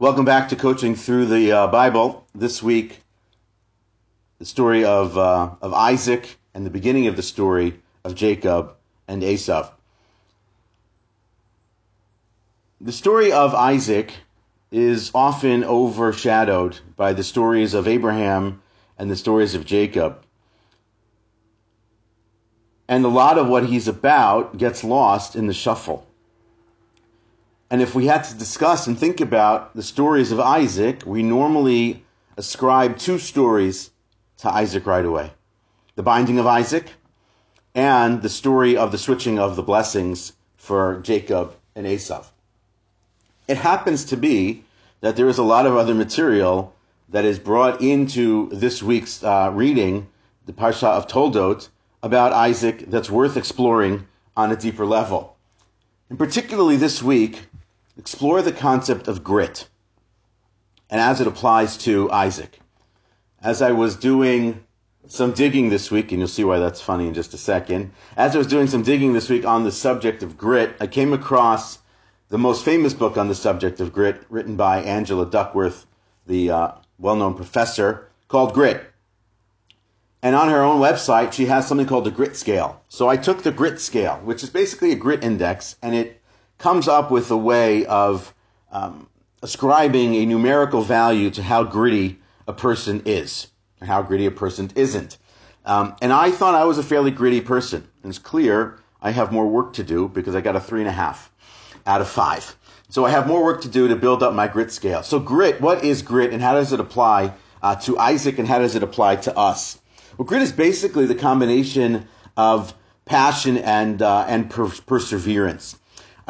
Welcome back to Coaching Through the uh, Bible. This week, the story of, uh, of Isaac and the beginning of the story of Jacob and Esau. The story of Isaac is often overshadowed by the stories of Abraham and the stories of Jacob. And a lot of what he's about gets lost in the shuffle. And if we had to discuss and think about the stories of Isaac, we normally ascribe two stories to Isaac right away the binding of Isaac and the story of the switching of the blessings for Jacob and Esau. It happens to be that there is a lot of other material that is brought into this week's uh, reading, the Parsha of Toldot, about Isaac that's worth exploring on a deeper level. And particularly this week, explore the concept of grit and as it applies to Isaac. As I was doing some digging this week, and you'll see why that's funny in just a second. As I was doing some digging this week on the subject of grit, I came across the most famous book on the subject of grit, written by Angela Duckworth, the uh, well known professor, called Grit. And on her own website, she has something called the grit scale. So I took the grit scale, which is basically a grit index, and it comes up with a way of um, ascribing a numerical value to how gritty a person is, and how gritty a person isn't. Um, and I thought I was a fairly gritty person. And it's clear I have more work to do because I got a three and a half out of five. So I have more work to do to build up my grit scale. So grit, what is grit and how does it apply uh, to Isaac and how does it apply to us? Well, grit is basically the combination of passion and, uh, and per- perseverance.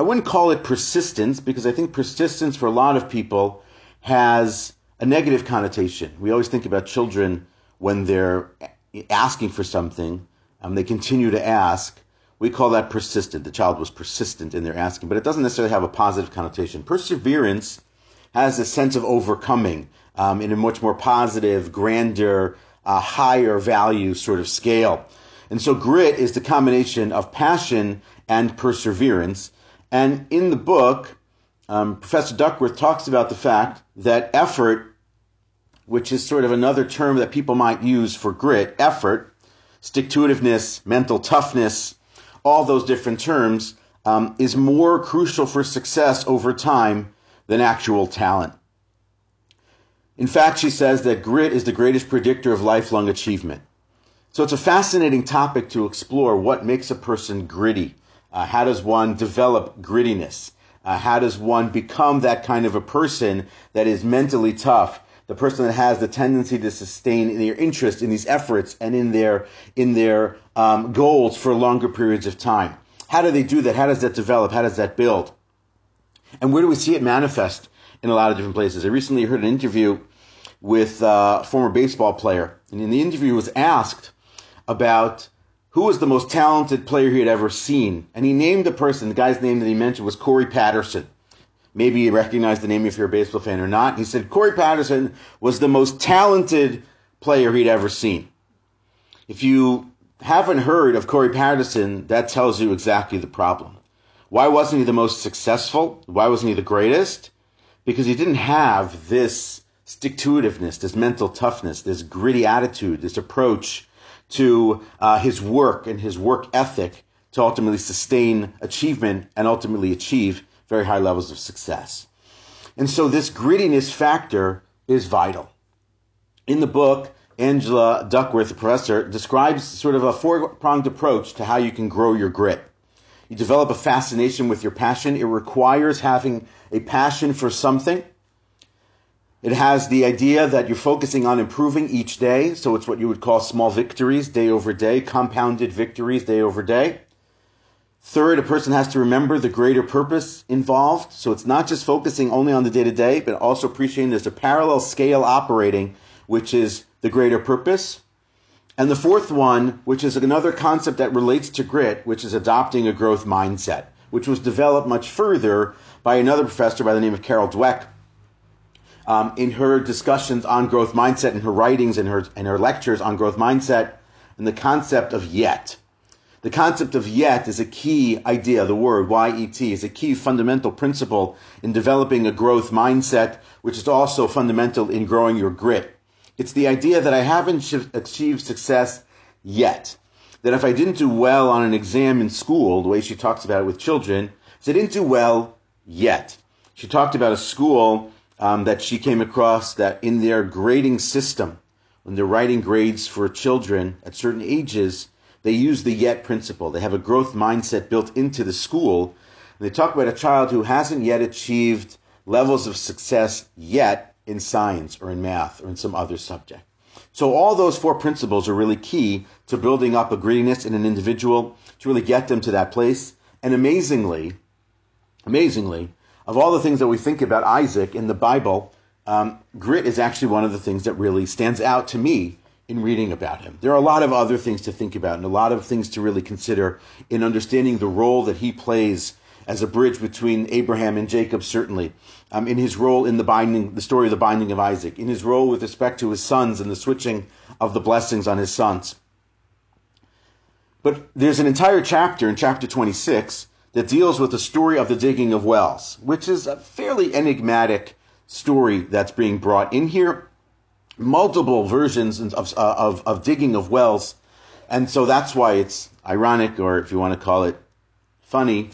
I wouldn't call it persistence because I think persistence for a lot of people has a negative connotation. We always think about children when they're asking for something, um, they continue to ask. We call that persistent. The child was persistent in their asking, but it doesn't necessarily have a positive connotation. Perseverance has a sense of overcoming um, in a much more positive, grander, uh, higher value sort of scale. And so grit is the combination of passion and perseverance. And in the book, um, Professor Duckworth talks about the fact that effort, which is sort of another term that people might use for grit, effort, stick to itiveness, mental toughness, all those different terms, um, is more crucial for success over time than actual talent. In fact, she says that grit is the greatest predictor of lifelong achievement. So it's a fascinating topic to explore what makes a person gritty. Uh, how does one develop grittiness? Uh, how does one become that kind of a person that is mentally tough? The person that has the tendency to sustain their interest in these efforts and in their in their um, goals for longer periods of time. How do they do that? How does that develop? How does that build? And where do we see it manifest in a lot of different places? I recently heard an interview with uh, a former baseball player, and in the interview was asked about who was the most talented player he had ever seen. And he named a person, the guy's name that he mentioned was Corey Patterson. Maybe you recognize the name if you're a baseball fan or not. He said Corey Patterson was the most talented player he'd ever seen. If you haven't heard of Corey Patterson, that tells you exactly the problem. Why wasn't he the most successful? Why wasn't he the greatest? Because he didn't have this stick to itiveness, this mental toughness, this gritty attitude, this approach to uh, his work and his work ethic to ultimately sustain achievement and ultimately achieve very high levels of success. And so this grittiness factor is vital. In the book, Angela Duckworth, the professor, describes sort of a four pronged approach to how you can grow your grit. You develop a fascination with your passion. It requires having a passion for something it has the idea that you're focusing on improving each day. So it's what you would call small victories day over day, compounded victories day over day. Third, a person has to remember the greater purpose involved. So it's not just focusing only on the day to day, but also appreciating there's a parallel scale operating, which is the greater purpose. And the fourth one, which is another concept that relates to grit, which is adopting a growth mindset, which was developed much further by another professor by the name of Carol Dweck, um, in her discussions on growth mindset, in her writings and her and her lectures on growth mindset, and the concept of yet. The concept of yet is a key idea. The word Y-E-T is a key fundamental principle in developing a growth mindset, which is also fundamental in growing your grit. It's the idea that I haven't achieved success yet. That if I didn't do well on an exam in school, the way she talks about it with children, so I didn't do well yet. She talked about a school um, that she came across that in their grading system, when they're writing grades for children at certain ages, they use the yet principle. They have a growth mindset built into the school. And they talk about a child who hasn't yet achieved levels of success yet in science or in math or in some other subject. So all those four principles are really key to building up a grittiness in an individual to really get them to that place. And amazingly, amazingly, of all the things that we think about Isaac in the Bible, um, grit is actually one of the things that really stands out to me in reading about him. There are a lot of other things to think about and a lot of things to really consider in understanding the role that he plays as a bridge between Abraham and Jacob, certainly, um, in his role in the binding, the story of the binding of Isaac, in his role with respect to his sons and the switching of the blessings on his sons. But there's an entire chapter in chapter 26 that deals with the story of the digging of wells, which is a fairly enigmatic story that's being brought in here multiple versions of, of, of digging of wells. And so that's why it's ironic, or if you want to call it funny.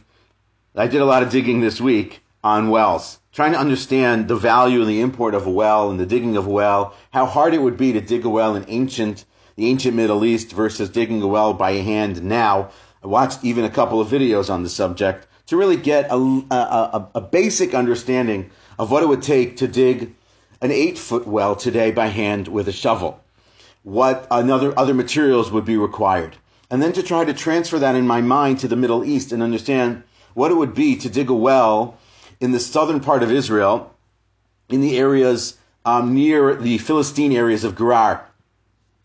I did a lot of digging this week on wells, trying to understand the value and the import of a well and the digging of a well, how hard it would be to dig a well in ancient, the ancient Middle East versus digging a well by hand now. I watched even a couple of videos on the subject to really get a, a, a, basic understanding of what it would take to dig an eight foot well today by hand with a shovel. What another other materials would be required. And then to try to transfer that in my mind to the Middle East and understand what it would be to dig a well in the southern part of Israel, in the areas um, near the Philistine areas of Gerar,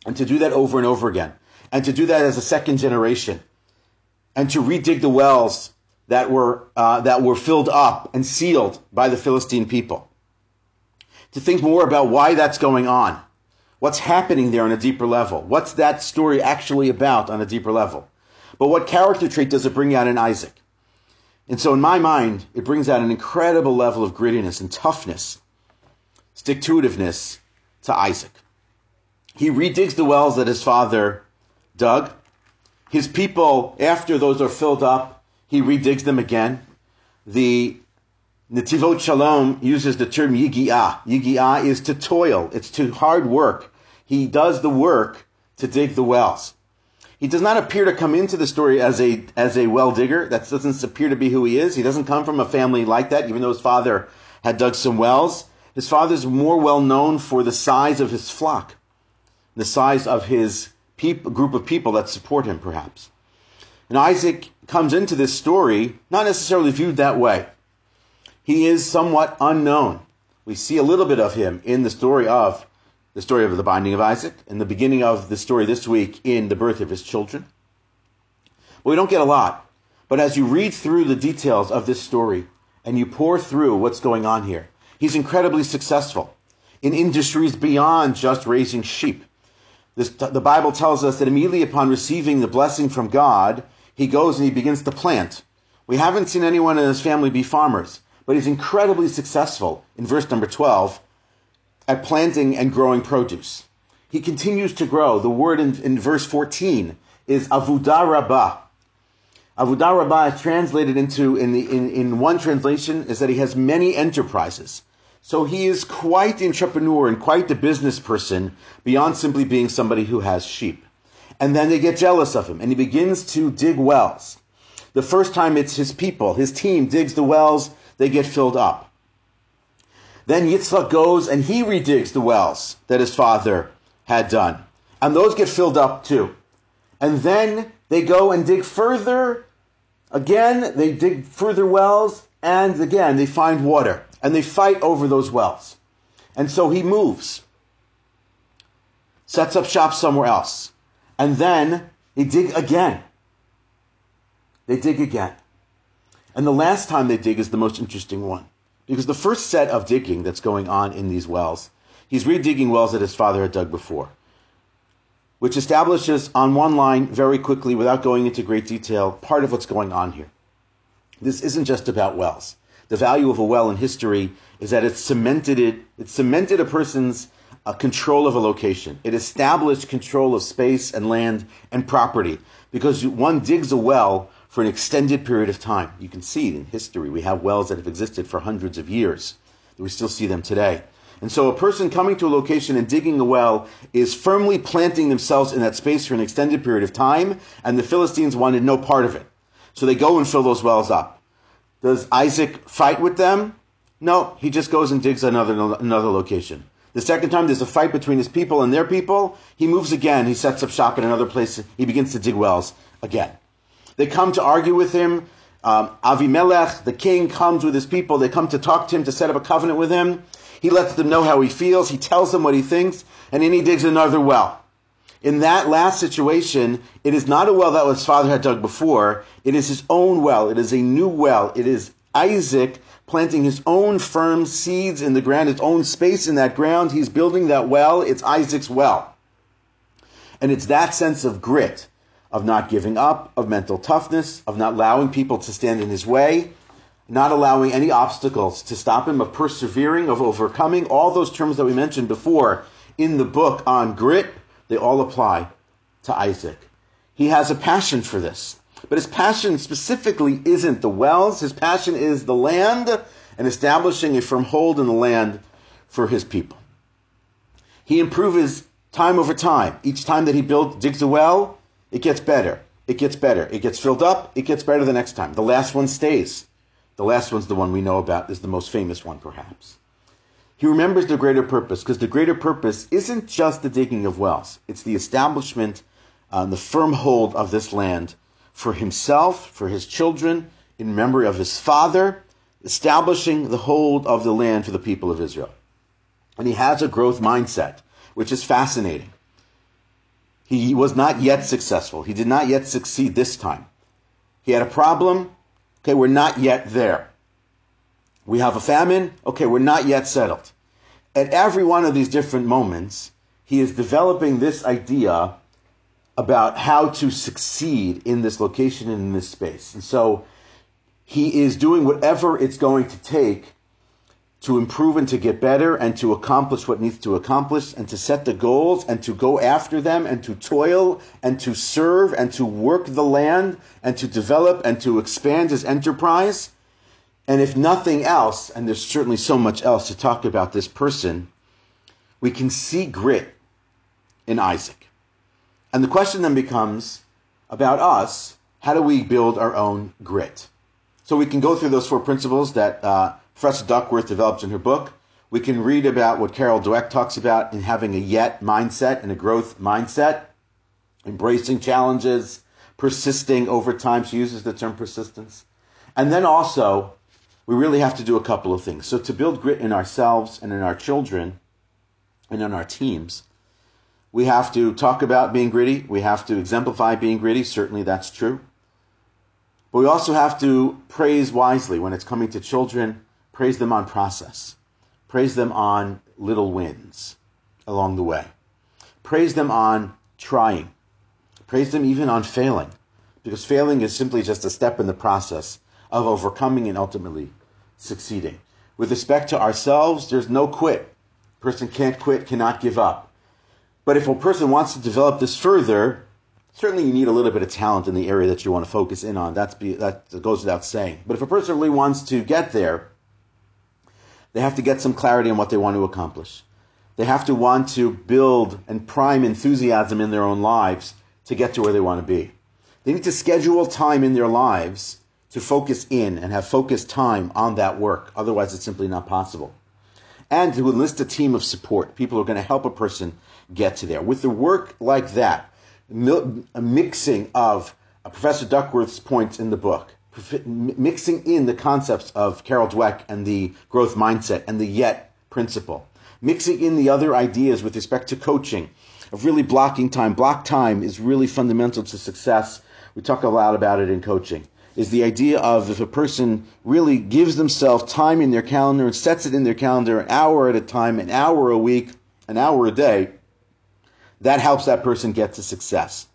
and to do that over and over again, and to do that as a second generation, and to redig the wells that were uh, that were filled up and sealed by the Philistine people to think more about why that's going on. What's happening there on a deeper level? What's that story actually about on a deeper level? But what character trait does it bring out in Isaac? And so, in my mind, it brings out an incredible level of grittiness and toughness, stick to itiveness to Isaac. He redigs the wells that his father dug. His people, after those are filled up, he redigs them again. The Netivot Shalom uses the term yigi'ah. Yigi'ah is to toil. It's to hard work. He does the work to dig the wells. He does not appear to come into the story as a, as a well digger. That doesn't appear to be who he is. He doesn't come from a family like that, even though his father had dug some wells. His father's more well known for the size of his flock, the size of his peop- group of people that support him, perhaps. And Isaac comes into this story not necessarily viewed that way he is somewhat unknown. We see a little bit of him in the story of the story of the binding of Isaac, in the beginning of the story this week in the birth of his children. But we don't get a lot. But as you read through the details of this story and you pore through what's going on here, he's incredibly successful in industries beyond just raising sheep. This, the Bible tells us that immediately upon receiving the blessing from God, he goes and he begins to plant. We haven't seen anyone in his family be farmers but he's incredibly successful in verse number 12 at planting and growing produce. He continues to grow. The word in, in verse 14 is avudah rabbah. Is translated into, in, the, in, in one translation, is that he has many enterprises. So he is quite the entrepreneur and quite the business person beyond simply being somebody who has sheep. And then they get jealous of him and he begins to dig wells. The first time it's his people, his team digs the wells they get filled up. Then Yitzchak goes and he redigs the wells that his father had done. And those get filled up too. And then they go and dig further. Again, they dig further wells, and again, they find water. And they fight over those wells. And so he moves, sets up shop somewhere else. And then they dig again. They dig again. And the last time they dig is the most interesting one. Because the first set of digging that's going on in these wells, he's redigging wells that his father had dug before. which establishes on one line very quickly, without going into great detail, part of what's going on here. This isn't just about wells. The value of a well in history is that it cemented it, it cemented a person's uh, control of a location. It established control of space and land and property because one digs a well for an extended period of time. You can see in history we have wells that have existed for hundreds of years. We still see them today. And so a person coming to a location and digging a well is firmly planting themselves in that space for an extended period of time, and the Philistines wanted no part of it. So they go and fill those wells up. Does Isaac fight with them? No, he just goes and digs another, another location. The second time there's a fight between his people and their people, he moves again. He sets up shop in another place. He begins to dig wells again. They come to argue with him. Um, Avimelech, the king, comes with his people. They come to talk to him to set up a covenant with him. He lets them know how he feels. He tells them what he thinks, and then he digs another well. In that last situation, it is not a well that his father had dug before. It is his own well. It is a new well. It is Isaac planting his own firm seeds in the ground, his own space in that ground. He's building that well. It's Isaac's well. And it's that sense of grit, of not giving up, of mental toughness, of not allowing people to stand in his way, not allowing any obstacles to stop him, of persevering, of overcoming. All those terms that we mentioned before in the book on grit, they all apply to Isaac. He has a passion for this. But his passion specifically isn't the wells. His passion is the land and establishing a firm hold in the land for his people. He improves time over time. Each time that he builds, digs a well, it gets better. It gets better. It gets filled up. It gets better the next time. The last one stays. The last one's the one we know about, is the most famous one, perhaps. He remembers the greater purpose, because the greater purpose isn't just the digging of wells, it's the establishment uh, the firm hold of this land for himself, for his children, in memory of his father, establishing the hold of the land for the people of Israel. And he has a growth mindset, which is fascinating. He was not yet successful. He did not yet succeed this time. He had a problem, Okay, we're not yet there. We have a famine. Okay, we're not yet settled. At every one of these different moments, he is developing this idea about how to succeed in this location and in this space. And so he is doing whatever it's going to take to improve and to get better and to accomplish what needs to accomplish and to set the goals and to go after them and to toil and to serve and to work the land and to develop and to expand his enterprise. And if nothing else, and there's certainly so much else to talk about this person, we can see grit in Isaac. And the question then becomes about us how do we build our own grit? So we can go through those four principles that uh, Professor Duckworth develops in her book. We can read about what Carol Dweck talks about in having a yet mindset and a growth mindset, embracing challenges, persisting over time. She uses the term persistence. And then also, we really have to do a couple of things. So to build grit in ourselves and in our children and in our teams, we have to talk about being gritty. We have to exemplify being gritty. Certainly that's true. But we also have to praise wisely when it's coming to children Praise them on process. Praise them on little wins along the way. Praise them on trying. Praise them even on failing. Because failing is simply just a step in the process of overcoming and ultimately succeeding. With respect to ourselves, there's no quit. Person can't quit, cannot give up. But if a person wants to develop this further, certainly you need a little bit of talent in the area that you want to focus in on. That's be, that goes without saying. But if a person really wants to get there, they have to get some clarity on what they want to accomplish. They have to want to build and prime enthusiasm in their own lives to get to where they want to be. They need to schedule time in their lives to focus in and have focused time on that work. Otherwise, it's simply not possible. And to enlist a team of support, people who are going to help a person get to there. With the work like that, a mixing of uh, Professor Duckworth's points in the book, mixing in the concepts of Carol Dweck and the growth mindset and the yet principle, mixing in the other ideas with respect to coaching, of really blocking time. Block time is really fundamental to success. We talk a lot about it in coaching. Is the idea of if a person really gives themselves time in their calendar and sets it in their calendar an hour at a time, an hour a week, an hour a day, that helps that person get to success.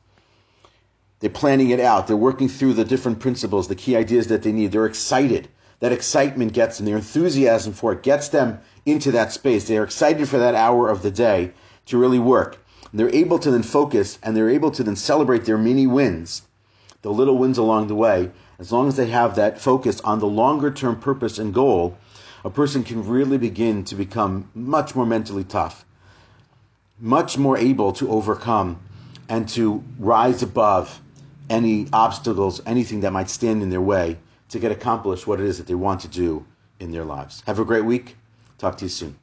They're planning it out. They're working through the different principles, the key ideas that they need. They're excited. That excitement gets them, their enthusiasm for it gets them into that space. They're excited for that hour of the day to really work. They're able to then focus and they're able to then celebrate their mini wins, the little wins along the way. As long as they have that focus on the longer term purpose and goal, a person can really begin to become much more mentally tough, much more able to overcome and to rise above any obstacles, anything that might stand in their way to get accomplished what it is that they want to do in their lives. Have a great week. Talk to you soon.